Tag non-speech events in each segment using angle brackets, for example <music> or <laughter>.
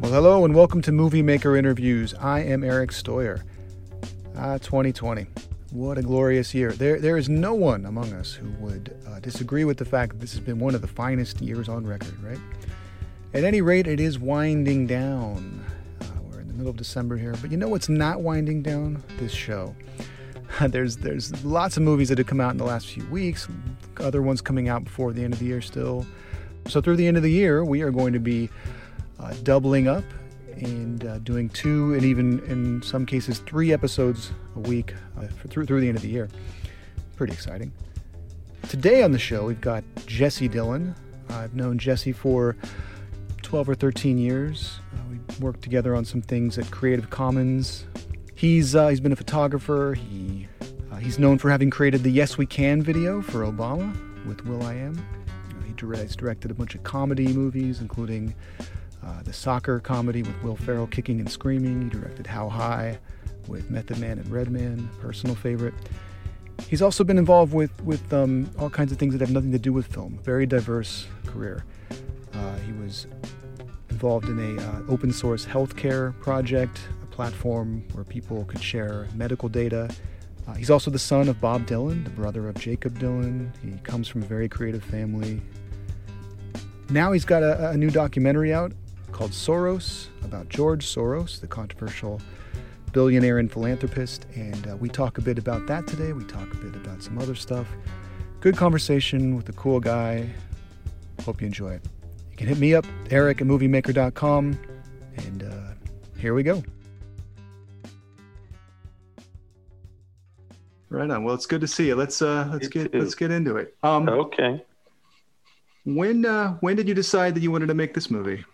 Well, hello and welcome to Movie Maker Interviews. I am Eric Stoyer. Ah, 2020. What a glorious year. There, there is no one among us who would uh, disagree with the fact that this has been one of the finest years on record, right? At any rate, it is winding down. Uh, we're in the middle of December here, but you know what's not winding down? This show. <laughs> there's there's lots of movies that have come out in the last few weeks, other ones coming out before the end of the year still. So through the end of the year, we are going to be uh, doubling up and uh, doing two and even in some cases three episodes a week uh, through through the end of the year. Pretty exciting. Today on the show, we've got Jesse Dylan. I've known Jesse for 12 or 13 years. Uh, we worked together on some things at Creative Commons. He's uh, he's been a photographer. He uh, he's known for having created the Yes We Can video for Obama with will.i.am. He direct, directed a bunch of comedy movies, including uh, the soccer comedy with Will Ferrell kicking and screaming. He directed How High with Method Man and Redman, personal favorite. He's also been involved with with um, all kinds of things that have nothing to do with film. Very diverse career. Uh, he was involved in a uh, open source healthcare project a platform where people could share medical data. Uh, he's also the son of Bob Dylan, the brother of Jakob Dylan. He comes from a very creative family. Now he's got a, a new documentary out called Soros about George Soros, the controversial billionaire and philanthropist. And uh, we talk a bit about that today. We talk a bit about some other stuff. Good conversation with a cool guy. Hope you enjoy it. You can hit me up, eric at moviemaker.com. And uh, here we go. Right on. Well, it's good to see you. Let's uh let's You get too. let's get into it. Um Okay. when uh when did you decide that you wanted to make this movie?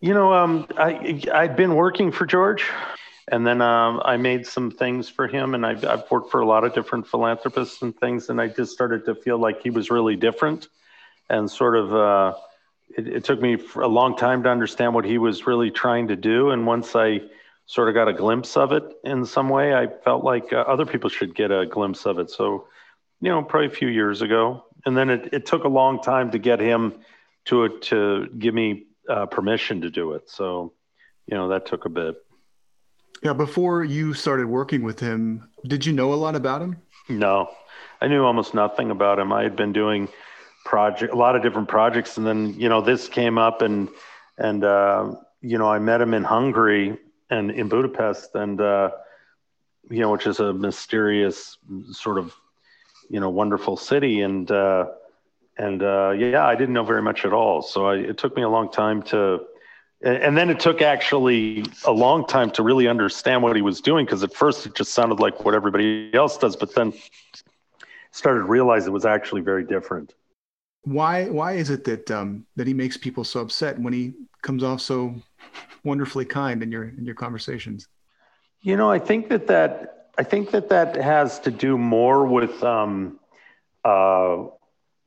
You know, um, I I'd been working for George, and then um, I made some things for him, and I've, I've worked for a lot of different philanthropists and things, and I just started to feel like he was really different, and sort of. Uh, it, it took me a long time to understand what he was really trying to do, and once I sort of got a glimpse of it in some way, I felt like uh, other people should get a glimpse of it. So, you know, probably a few years ago, and then it, it took a long time to get him to to give me uh, permission to do it. So, you know, that took a bit. Yeah, before you started working with him, did you know a lot about him? No, I knew almost nothing about him. I had been doing project a lot of different projects, and then you know this came up, and and uh, you know I met him in Hungary and in Budapest, and uh, you know which is a mysterious sort of you know wonderful city, and uh, and uh, yeah, I didn't know very much at all. So I, it took me a long time to. And and then it took actually a long time to really understand what he was doing because at first it just sounded like what everybody else does, but then started to realize it was actually very different. Why why is it that um that he makes people so upset when he comes off so wonderfully kind in your in your conversations? You know, I think that that I think that that has to do more with. Um, uh,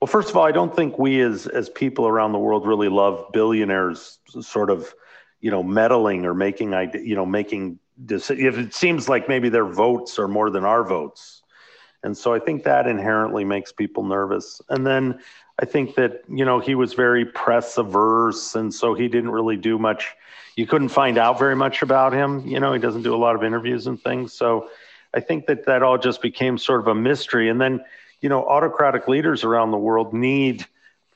well, first of all, I don't think we as as people around the world really love billionaires sort of, you know, meddling or making you know making if it seems like maybe their votes are more than our votes, and so I think that inherently makes people nervous. And then I think that you know he was very press averse, and so he didn't really do much. You couldn't find out very much about him. You know, he doesn't do a lot of interviews and things. So I think that that all just became sort of a mystery. And then you know, autocratic leaders around the world need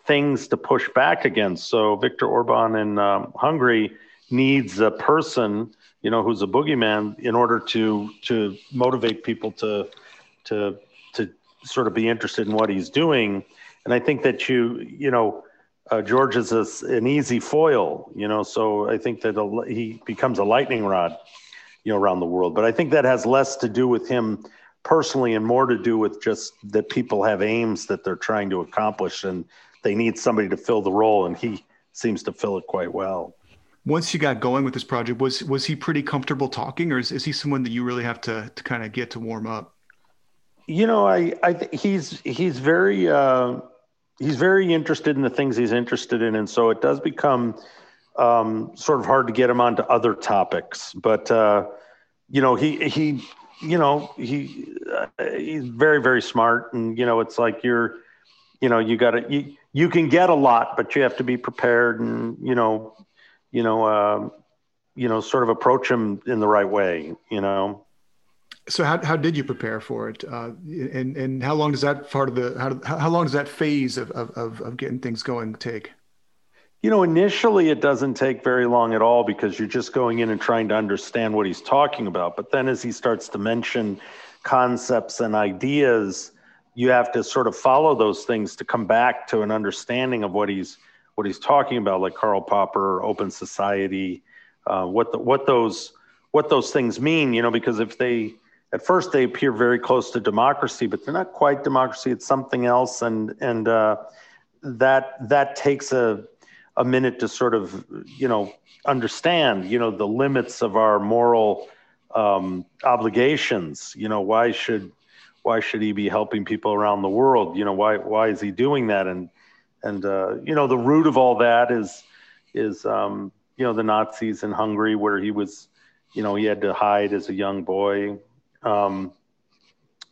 things to push back against. So Viktor Orban in um, Hungary needs a person, you know, who's a boogeyman in order to to motivate people to to to sort of be interested in what he's doing. And I think that you, you know, uh, George is a, an easy foil, you know, so I think that a, he becomes a lightning rod, you know, around the world. But I think that has less to do with him personally and more to do with just that people have aims that they're trying to accomplish and they need somebody to fill the role. And he seems to fill it quite well. Once you got going with this project, was was he pretty comfortable talking, or is, is he someone that you really have to to kind of get to warm up? You know, I, I th- he's he's very uh, he's very interested in the things he's interested in, and so it does become um, sort of hard to get him onto other topics. But uh, you know, he he you know he uh, he's very very smart, and you know, it's like you're you know you got to you, you can get a lot, but you have to be prepared, and you know. you know, uh, you know, sort of approach him in the right way, you know. So how, how did you prepare for it, uh, and and how long does that part of the how how long does that phase of of of getting things going take? You know, initially it doesn't take very long at all because you're just going in and trying to understand what he's talking about. But then as he starts to mention concepts and ideas, you have to sort of follow those things to come back to an understanding of what he's what he's talking about, like Karl Popper, open society, uh, what the, what those what those things mean. You know, because if they at first they appear very close to democracy, but they're not quite democracy. It's something else, and and uh, that that takes a a minute to sort of you know understand you know the limits of our moral um, obligations. You know, why should why should he be helping people around the world? You know, why why is he doing that? And and uh, you know, the root of all that is is um, you know the Nazis in Hungary, where he was, you know, he had to hide as a young boy. Um,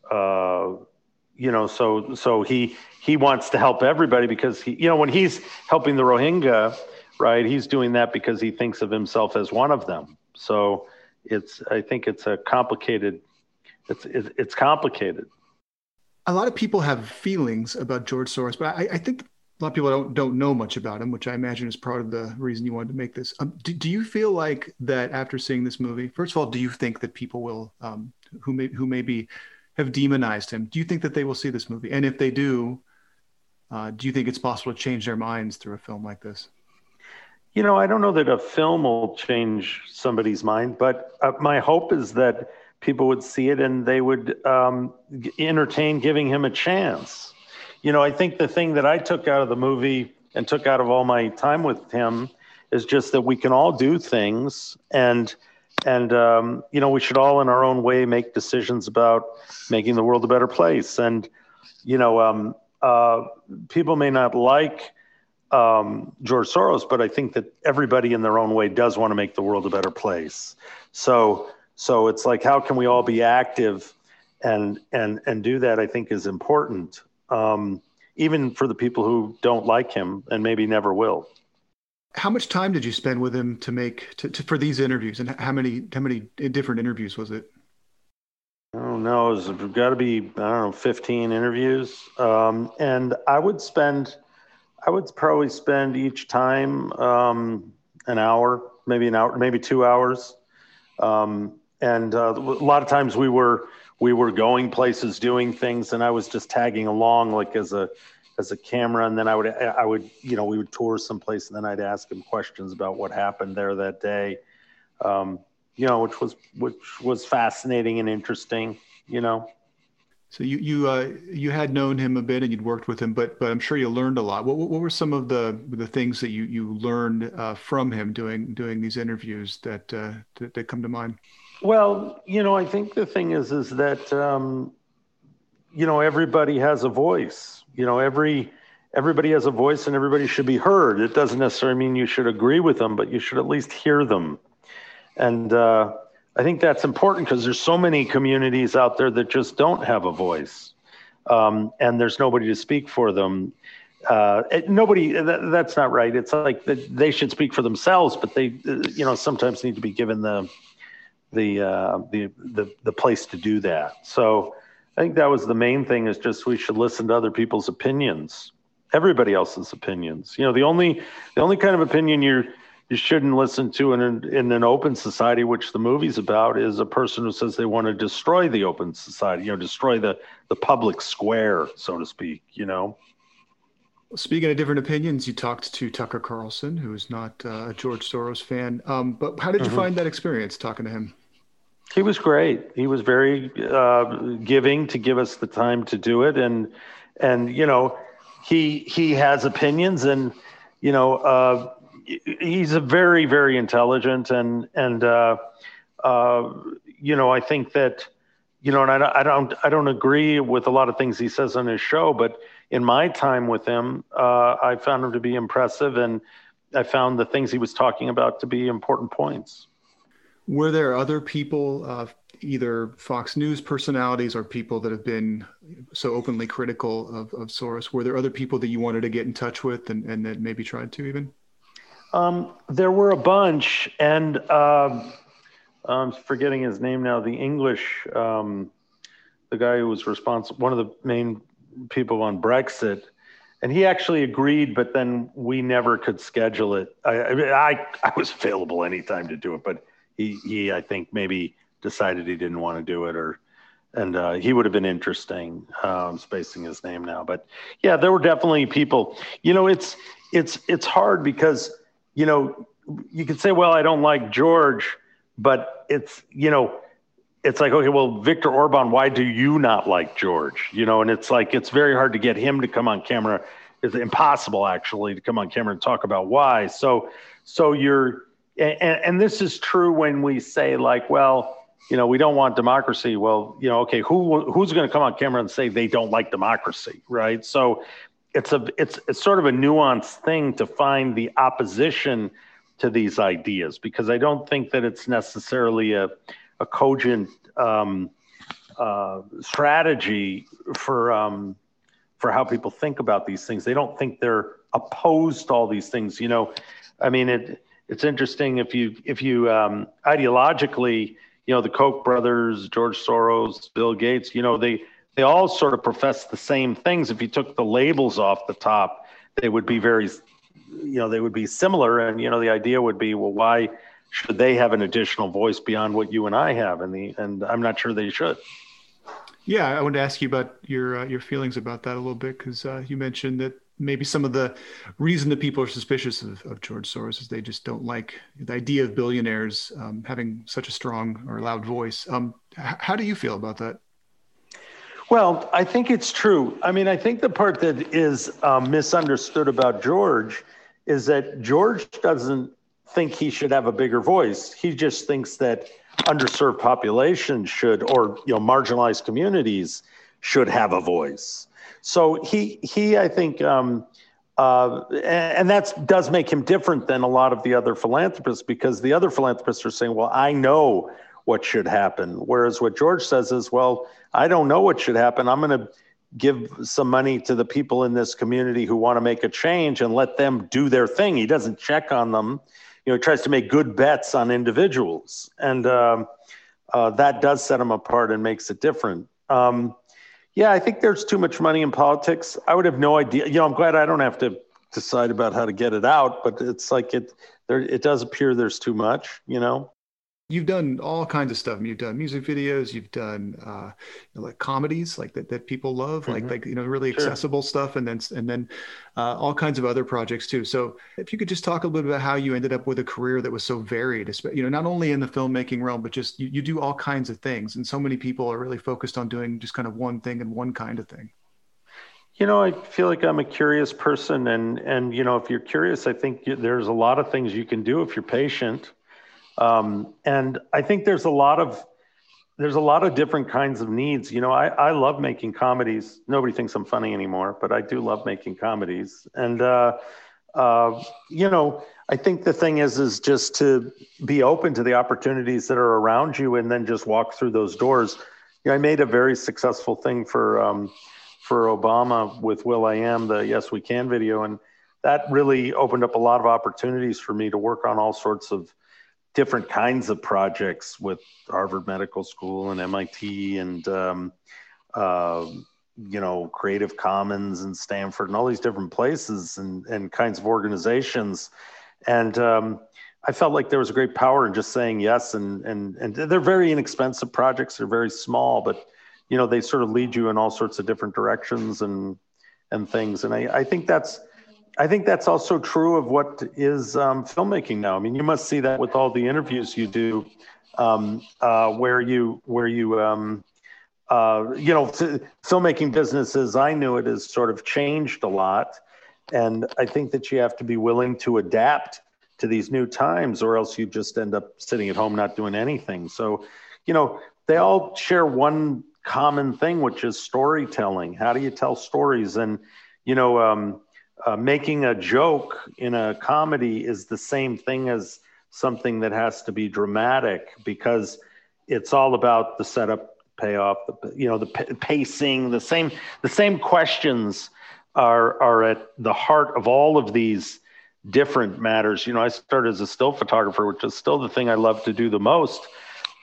uh, you know, so so he he wants to help everybody because he, you know, when he's helping the Rohingya, right, he's doing that because he thinks of himself as one of them. So it's I think it's a complicated it's it's complicated. A lot of people have feelings about George Soros, but I, I think a lot of people don't don't know much about him, which I imagine is part of the reason you wanted to make this. Um, do, do, you feel like that after seeing this movie? First of all, do you think that people will um, who may who maybe have demonized him? Do you think that they will see this movie? And if they do, uh, do you think it's possible to change their minds through a film like this? You know, I don't know that a film will change somebody's mind, but uh, my hope is that people would see it and they would um, entertain giving him a chance. You know, I think the thing that I took out of the movie and took out of all my time with him is just that we can all do things and and um, you know we should all in our own way make decisions about making the world a better place and you know um, uh, people may not like um, George Soros, but I think that everybody in their own way does want to make the world a better place. So, so it's like, how can we all be active and and and do that? I think is important, um, even for the people who don't like him and maybe never will. How much time did you spend with him to make to, to for these interviews, and how many how many different interviews was it? I don't know. It's got to be I don't know, fifteen interviews, um, and I would spend I would probably spend each time um, an hour, maybe an hour, maybe two hours. Um, and uh, a lot of times we were we were going places, doing things, and I was just tagging along, like as a as a camera. And then I would I would you know we would tour someplace, and then I'd ask him questions about what happened there that day. Um, you know, which was which was fascinating and interesting. You know. So you you uh, you had known him a bit and you'd worked with him, but but I'm sure you learned a lot. What what were some of the the things that you you learned uh, from him doing doing these interviews that, uh, that, that come to mind? Well, you know, I think the thing is is that um, you know everybody has a voice. You know, every everybody has a voice and everybody should be heard. It doesn't necessarily mean you should agree with them, but you should at least hear them. And uh, I think that's important because there's so many communities out there that just don't have a voice, um, and there's nobody to speak for them. Uh, nobody. That, that's not right. It's like they should speak for themselves, but they, you know, sometimes need to be given the the uh, the, the the place to do that. So I think that was the main thing. Is just we should listen to other people's opinions, everybody else's opinions. You know, the only the only kind of opinion you're you shouldn't listen to in an, in an open society, which the movie's about, is a person who says they want to destroy the open society, you know, destroy the, the public square, so to speak, you know. Speaking of different opinions, you talked to Tucker Carlson, who is not uh, a George Soros fan. Um, but how did you mm-hmm. find that experience talking to him? He was great. He was very uh, giving to give us the time to do it, and and you know, he he has opinions, and you know, uh, he's a very very intelligent and and uh, uh, you know I think that you know and I, I don't I don't agree with a lot of things he says on his show, but in my time with him, uh, I found him to be impressive and I found the things he was talking about to be important points. Were there other people, uh, either Fox News personalities or people that have been so openly critical of, of Soros? Were there other people that you wanted to get in touch with and, and that maybe tried to even? Um, there were a bunch, and uh, I'm forgetting his name now. The English, um, the guy who was responsible, one of the main people on Brexit, and he actually agreed, but then we never could schedule it. I, I, I was available anytime to do it, but he, he, I think maybe decided he didn't want to do it, or, and uh, he would have been interesting. Um, spacing his name now, but yeah, there were definitely people. You know, it's it's it's hard because you know you could say, well, I don't like George, but it's you know it's like okay well Viktor Orban why do you not like George? You know and it's like it's very hard to get him to come on camera. It's impossible actually to come on camera and talk about why. So so you're and, and this is true when we say like well you know we don't want democracy. Well you know okay who who's going to come on camera and say they don't like democracy right? So it's a it's it's sort of a nuanced thing to find the opposition to these ideas because I don't think that it's necessarily a a cogent um, uh, strategy for um, for how people think about these things. They don't think they're opposed to all these things. You know, I mean, it it's interesting if you if you um, ideologically, you know, the Koch brothers, George Soros, Bill Gates, you know, they they all sort of profess the same things. If you took the labels off the top, they would be very, you know, they would be similar. And you know, the idea would be, well, why? Should they have an additional voice beyond what you and I have? And the and I'm not sure they should. Yeah, I wanted to ask you about your uh, your feelings about that a little bit because uh, you mentioned that maybe some of the reason that people are suspicious of, of George Soros is they just don't like the idea of billionaires um, having such a strong or loud voice. Um, h- how do you feel about that? Well, I think it's true. I mean, I think the part that is um, misunderstood about George is that George doesn't think he should have a bigger voice. He just thinks that underserved populations should, or you know, marginalized communities should have a voice. So he he I think, um, uh, and that does make him different than a lot of the other philanthropists because the other philanthropists are saying, well, I know what should happen, whereas what George says is, well, I don't know what should happen. I'm going to give some money to the people in this community who want to make a change and let them do their thing. He doesn't check on them you know, tries to make good bets on individuals, and um, uh, that does set them apart and makes it different. Um, yeah, I think there's too much money in politics. I would have no idea. You know, I'm glad I don't have to decide about how to get it out, but it's like it there. It does appear there's too much. You know. You've done all kinds of stuff. You've done music videos. You've done uh, you know, like comedies, like that, that people love, mm-hmm. like like you know really sure. accessible stuff, and then and then uh, all kinds of other projects too. So if you could just talk a little bit about how you ended up with a career that was so varied, you know, not only in the filmmaking realm, but just you, you do all kinds of things, and so many people are really focused on doing just kind of one thing and one kind of thing. You know, I feel like I'm a curious person, and and you know, if you're curious, I think there's a lot of things you can do if you're patient um, and I think there's a lot of there's a lot of different kinds of needs. You know, I, I love making comedies. Nobody thinks I'm funny anymore, but I do love making comedies. And uh, uh, you know, I think the thing is is just to be open to the opportunities that are around you, and then just walk through those doors. You know, I made a very successful thing for um, for Obama with will.i.am, the Yes We Can video, and that really opened up a lot of opportunities for me to work on all sorts of different kinds of projects with Harvard Medical School and MIT and um, uh, you know Creative Commons and Stanford and all these different places and, and kinds of organizations, and um, I felt like there was a great power in just saying yes and and and they're very inexpensive projects. They're very small, but you know they sort of lead you in all sorts of different directions and and things. And I, I think that's I think that's also true of what is um, filmmaking now. I mean, you must see that with all the interviews you do, um, uh, where you where you um, uh, you know f- filmmaking business as I knew it has sort of changed a lot, and I think that you have to be willing to adapt to these new times, or else you just end up sitting at home not doing anything. So, you know, they all share one common thing, which is storytelling. How do you tell stories? And you know. Uh, making a joke in a comedy is the same thing as something that has to be dramatic because it's all about the setup payoff the, you know the p- pacing the same the same questions are are at the heart of all of these different matters. You know, I started as a still photographer, which is still the thing I love to do the most.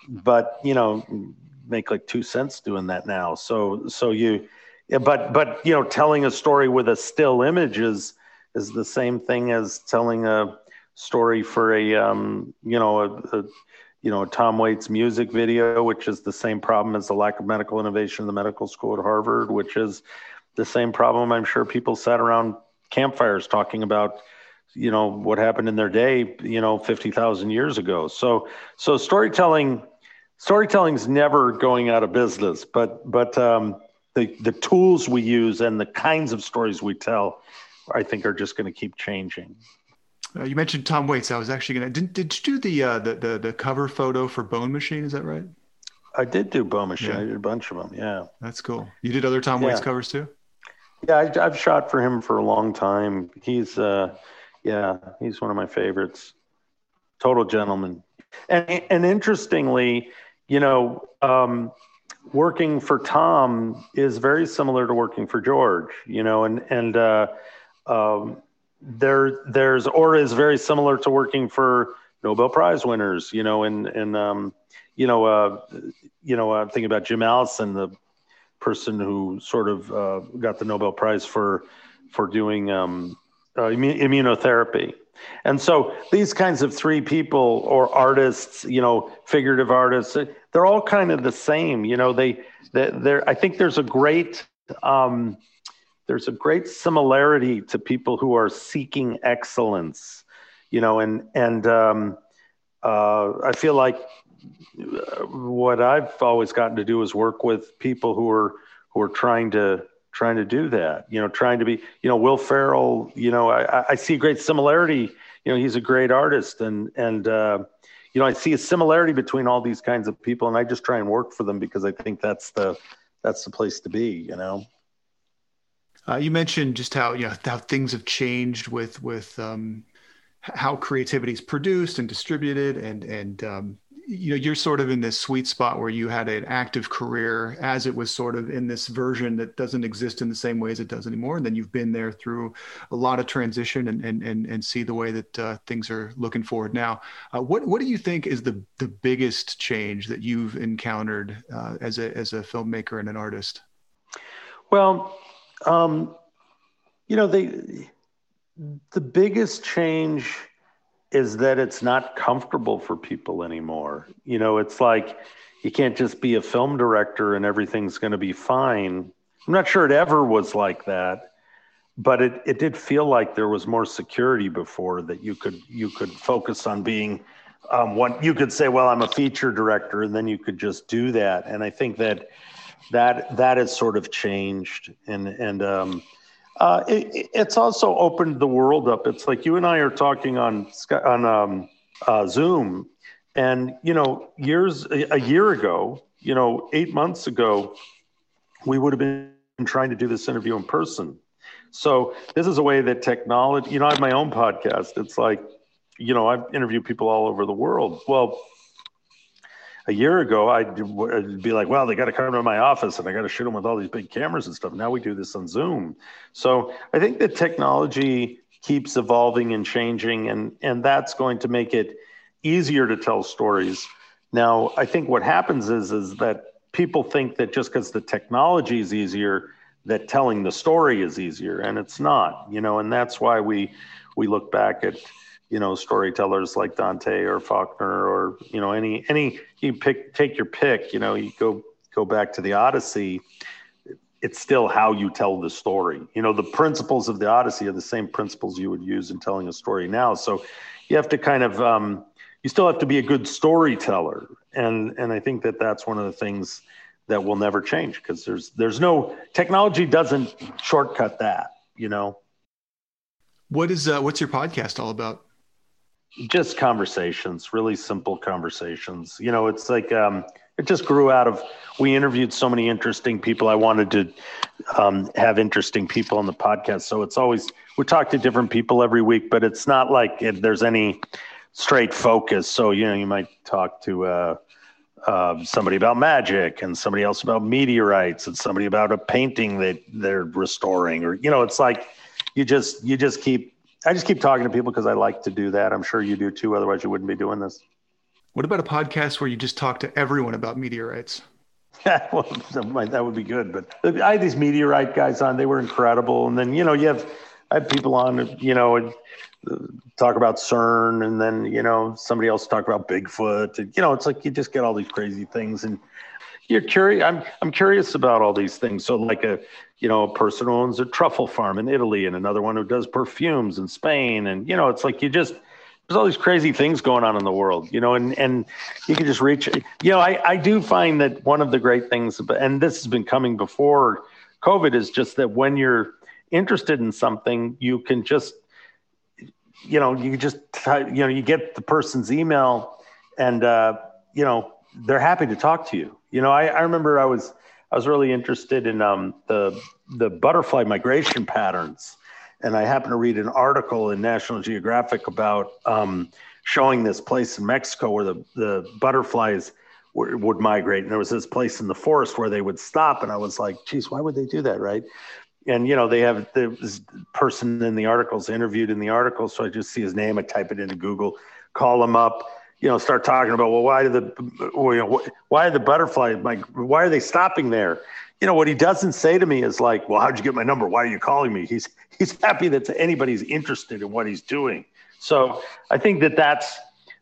But you know, make like two cents doing that now. So so you, but but you know, telling a story with a still image is is the same thing as telling a story for a um, you know a, a you know Tom Waits music video, which is the same problem as the lack of medical innovation in the medical school at Harvard, which is the same problem I'm sure people sat around campfires talking about you know what happened in their day you know 50,000 years ago. So so storytelling storytelling's never going out of business but but um, the the tools we use and the kinds of stories we tell I think are just going to keep changing. Uh, you mentioned Tom Waits. I was actually going to did, did you do the, uh, the the the cover photo for Bone Machine? Is that right? I did do Bone Machine. Yeah. I did a bunch of them yeah. That's cool. You did other Tom yeah. Waits covers too? Yeah I, I've shot for him for a long time. He's uh yeah, he's one of my favorites. Total gentleman. And and interestingly, you know, um, working for Tom is very similar to working for George. You know, and and uh, um, there there's or is very similar to working for Nobel Prize winners. You know, and and um, you know, uh, you know, I'm thinking about Jim Allison, the person who sort of uh, got the Nobel Prize for for doing um, uh, immunotherapy. And so these kinds of three people or artists, you know, figurative artists, they're all kind of the same. You know, they, they're. I think there's a great, um, there's a great similarity to people who are seeking excellence, you know, and, and um, uh, I feel like what I've always gotten to do is work with people who are, who are trying to, trying to do that. You know, trying to be, you know, Will Ferrell. You know, I, I see great similarity. You know, he's a great artist, and and uh, you know, I see a similarity between all these kinds of people, and I just try and work for them because I think that's the that's the place to be. You know. Uh, you mentioned just how you know how things have changed with with um, how creativity is produced and distributed, and and um, you know you're sort of in this sweet spot where you had an active career as it was sort of in this version that doesn't exist in the same way as it does anymore. And then you've been there through a lot of transition and and and, and see the way that uh, things are looking forward. Now uh, what what do you think is the the biggest change that you've encountered uh, as a as a filmmaker and an artist? Well um, you know the the biggest change is that it's not comfortable for people anymore. You know, it's like you can't just be a film director and everything's going to be fine. I'm not sure it ever was like that, but it, it did feel like there was more security before that you could you could focus on being um, what you could say, well, I'm a feature director, and then you could just do that. And I think that that that has sort of changed, and and um, uh, it, it's also opened the world up. It's like you and I are talking on on um, uh, Zoom, and you know, years a year ago, you know, eight months ago, we would have been trying to do this interview in person. So this is a way that technology. You know, I have my own podcast. It's like, you know, I've interviewed people all over the world. Well, a year ago, I'd, be like, well, they got to come to my office and I got to shoot them with all these big cameras and stuff. Now we do this on Zoom. So I think that technology keeps evolving and changing, and, and that's going to make it easier to tell stories. Now, I think what happens is, is that people think that just because the technology is easier, that telling the story is easier, and it's not, you know, and that's why we, we look back at you know storytellers like Dante or Faulkner or you know any any you pick take your pick you know you go go back to the Odyssey it's still how you tell the story. You know the principles of the Odyssey are the same principles you would use in telling a story now. So you have to kind of um, you still have to be a good storyteller. And and I think that that's one of the things that will never change because there's there's no technology doesn't shortcut that you know? What is uh, what's your podcast all about just conversations, really simple conversations. You know, it's like um, it just grew out of we interviewed so many interesting people. I wanted to um, have interesting people on the podcast, so it's always we talk to different people every week, but it's not like there's any straight focus. So you know, you might talk to. Uh, uh, somebody about magic and somebody else about meteorites and somebody about a painting that they're restoring or you know it's like you just you just keep I just keep talking to people because I like to do that. I'm sure you do too. Otherwise, you wouldn't be doing this. What about a podcast where you just talk to everyone about meteorites? <laughs> well, that would be good. But I had these meteorite guys on; they were incredible. And then you know, you have I had people on, you know, uh, talk about CERN, and then you know somebody else talk about Bigfoot. And, you know, it's like you just get all these crazy things, and you're curious. I'm I'm curious about all these things. So like a you know a person who owns a truffle farm in Italy, and another one who does perfumes in Spain, and you know it's like you just there's all these crazy things going on in the world, you know, and and you can just reach. You know, I I do find that one of the great things, and this has been coming before COVID, is just that when you're interested in something, you can just you know you just you know you get the person's email and uh, you know they're happy to talk to you. You know I, I remember i was i was really interested in um, the the butterfly migration <laughs> patterns. And i happened to read an article in national geographic about um, showing this place in mexico where the, the butterflies would migrate. And there was this place in the forest where they would stop. And i was like geez why would they do that right and you know they have the person in the articles interviewed in the article so i just see his name i type it into google call him up you know start talking about well why do the why are the butterflies like why are they stopping there? You know what he doesn't say to me is like well how'd you get my number? Why are you calling me? He's he's happy that anybody's interested in what he's doing. So i think that that's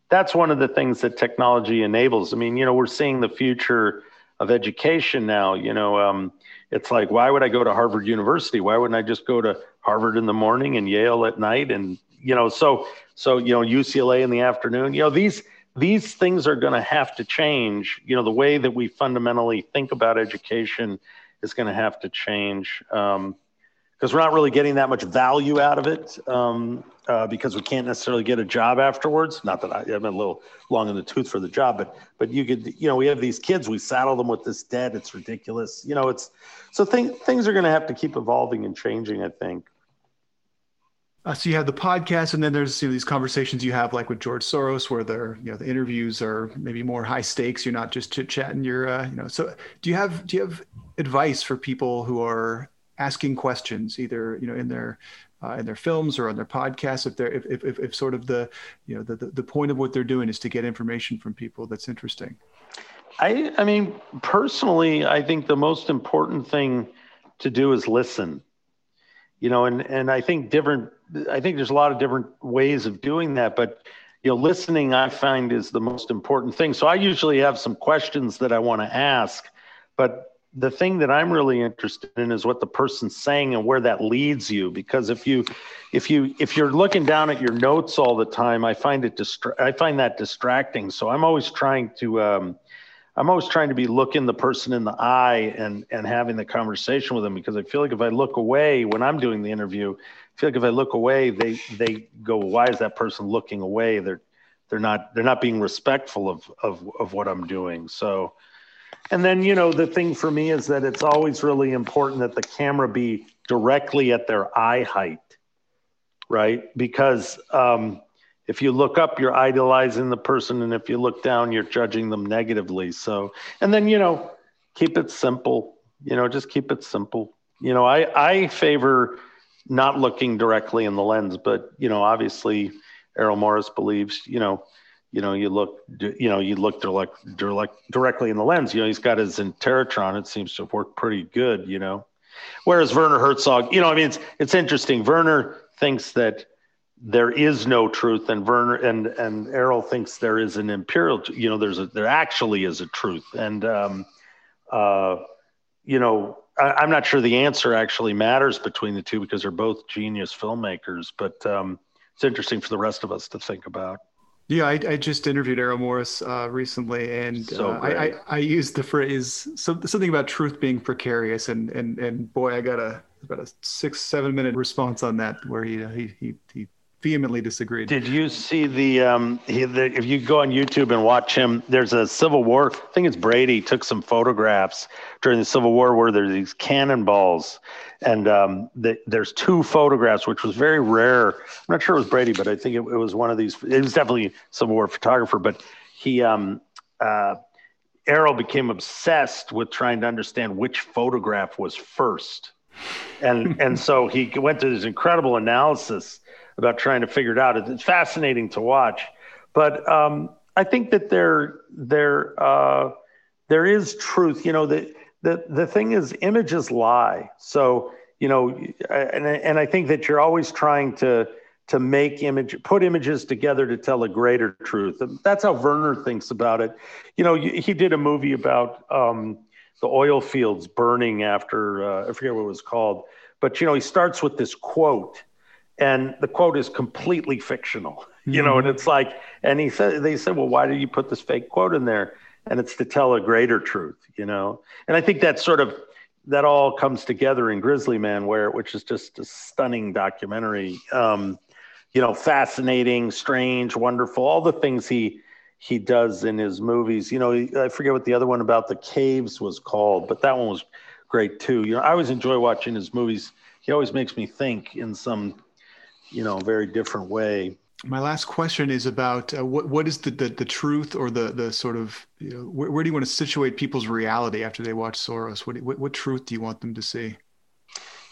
that's one of the things that technology enables. I mean you know we're seeing the future of education now you know um, it's like why would i go to harvard university? Why wouldn't i just go to harvard in the morning and yale at night? And you know so so you know ucla in the afternoon you know these these things are going to have to change. You know the way that we fundamentally think about education is going to have to change. Um, because we're not really getting that much value out of it um, uh, because we can't necessarily get a job afterwards. Not that I, I'm a little long in the tooth for the job, but but you could you know we have these kids, we saddle them with this debt. It's ridiculous. You know, it's so thing, things are going to have to keep evolving and changing. I think. Uh, so you have the podcast, and then there's you know, these conversations you have, like with George Soros, where they're you know the interviews are maybe more high stakes. You're not just chit chatting. You're uh, you know. So do you have do you have advice for people who are asking questions, either you know in their uh, in their films or on their podcasts, if they're if, if, if sort of the you know the, the, the point of what they're doing is to get information from people that's interesting. I I mean personally, I think the most important thing to do is listen. You know, and and I think different. I think there's a lot of different ways of doing that, but you know, listening I find is the most important thing. So I usually have some questions that I want to ask, but the thing that I'm really interested in is what the person's saying and where that leads you. Because if you, if you, if you're looking down at your notes all the time, I find it distra- I find that distracting. So I'm always trying to, um, I'm always trying to be looking the person in the eye and and having the conversation with them because I feel like if I look away when I'm doing the interview, I feel like if I look away, they they go, why is that person looking away? They're they're not they're not being respectful of of of what I'm doing. So and then, you know, the thing for me is that it's always really important that the camera be directly at their eye height, right? Because um, if you look up, you're idolizing the person, and if you look down, you're judging them negatively. So, and then, you know, keep it simple. You know, just keep it simple. You know, I I favor not looking directly in the lens, but you know, obviously, Errol Morris believes, you know, you know, you look, you know, you look direct, direct, directly in the lens. You know, he's got his Interrotron. It seems to have worked pretty good. You know, whereas Werner Herzog, you know, I mean, it's it's interesting. Werner thinks that there is no truth, and Werner and and Errol thinks there is an imperial. You know, there's a there actually is a truth, and um, uh, you know, I, am not sure the answer actually matters between the two because they're both genius filmmakers. But um, it's interesting for the rest of us to think about. Yeah, I, I just interviewed Errol Morris uh, recently, and so uh, I, I, I used the phrase something about truth being precarious, and and and boy, I got a about a six seven minute response on that where he he he, he vehemently disagreed. Did you see the, um, he, the, if you go on YouTube and watch him, there's a Civil War, I think it's Brady, took some photographs during the Civil War where there's these cannonballs. And um, the, there's two photographs, which was very rare. I'm not sure it was Brady, but I think it, it was one of these. It was definitely Civil War photographer, but he, um, uh, Errol became obsessed with trying to understand which photograph was first. And, and so he went to this incredible analysis about trying to figure it out. It's fascinating to watch, but um, I think that there there uh, there is truth. You know the the the thing is images lie. So you know, and and I think that you're always trying to to make image put images together to tell a greater truth. That's how Werner thinks about it. You know, he did a movie about um, the oil fields burning after uh, I forget what it was called, but you know, he starts with this quote, and the quote is completely fictional. <laughs> You know, and mm-hmm. it's like, and he said, they said, well, why did you put this fake quote in there? And it's to tell a greater truth. You know, and I think that sort of that all comes together in Grizzly Man, where which is just a stunning documentary. Um, you know, fascinating, strange, wonderful, all the things he he does in his movies. You know, I forget what the other one about the caves was called, but that one was great too. You know, I always enjoy watching his movies. He always makes me think in some, you know, very different way. My last question is about uh, what what is the, the, the truth or the the sort of you know where, where do you want to situate people's reality after they watch Soros? What, what what truth do you want them to see?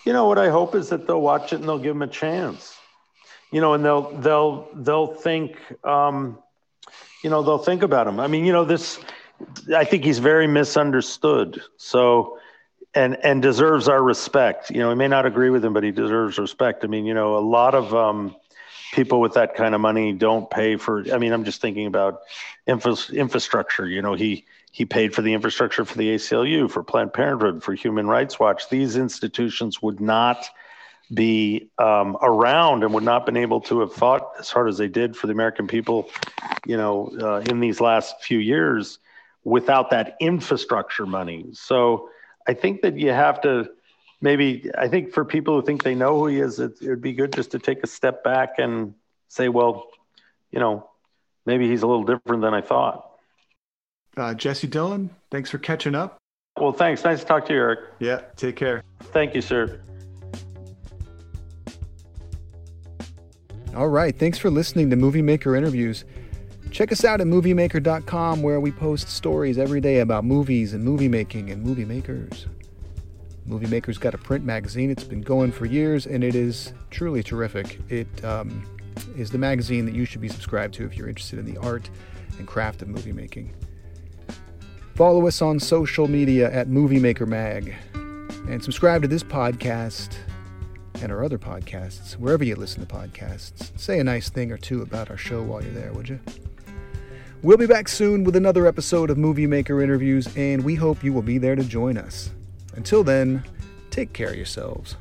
You know what I hope is that they'll watch it and they'll give him a chance. You know, and they'll they'll they'll think. Um, you know, they'll think about him. I mean, you know, this, I think he's very misunderstood. So, and, and deserves our respect. You know, we may not agree with him, but he deserves respect. I mean, you know, a lot of, um, people with that kind of money don't pay for i mean i'm just thinking about infra- infrastructure you know he he paid for the infrastructure for the aclu for planned parenthood for human rights watch these institutions would not be um, around and would not been able to have fought as hard as they did for the American people, you know, uh, in these last few years without that infrastructure money. So I think that you have to maybe, I think for people who think they know who he is, it would be good just to take a step back and say, well, you know, maybe he's a little different than I thought. Uh, Jesse Dylan, thanks for catching up. Well, thanks. Nice to talk to you, Eric. Yeah, take care. Thank you, sir. All right, thanks for listening to Movie Maker Interviews. Check us out at moviemaker.com where we post stories every day about movies and movie making and movie makers. Movie Maker's got a print magazine. It's been going for years and it is truly terrific. It um, is the magazine that you should be subscribed to if you're interested in the art and craft of movie making. Follow us on social media at Movie Maker Mag and subscribe to this podcast and our other podcasts, wherever you listen to podcasts. Say a nice thing or two about our show while you're there, would you? We'll be back soon with another episode of Movie Maker Interviews, and we hope you will be there to join us. Until then, take care of yourselves.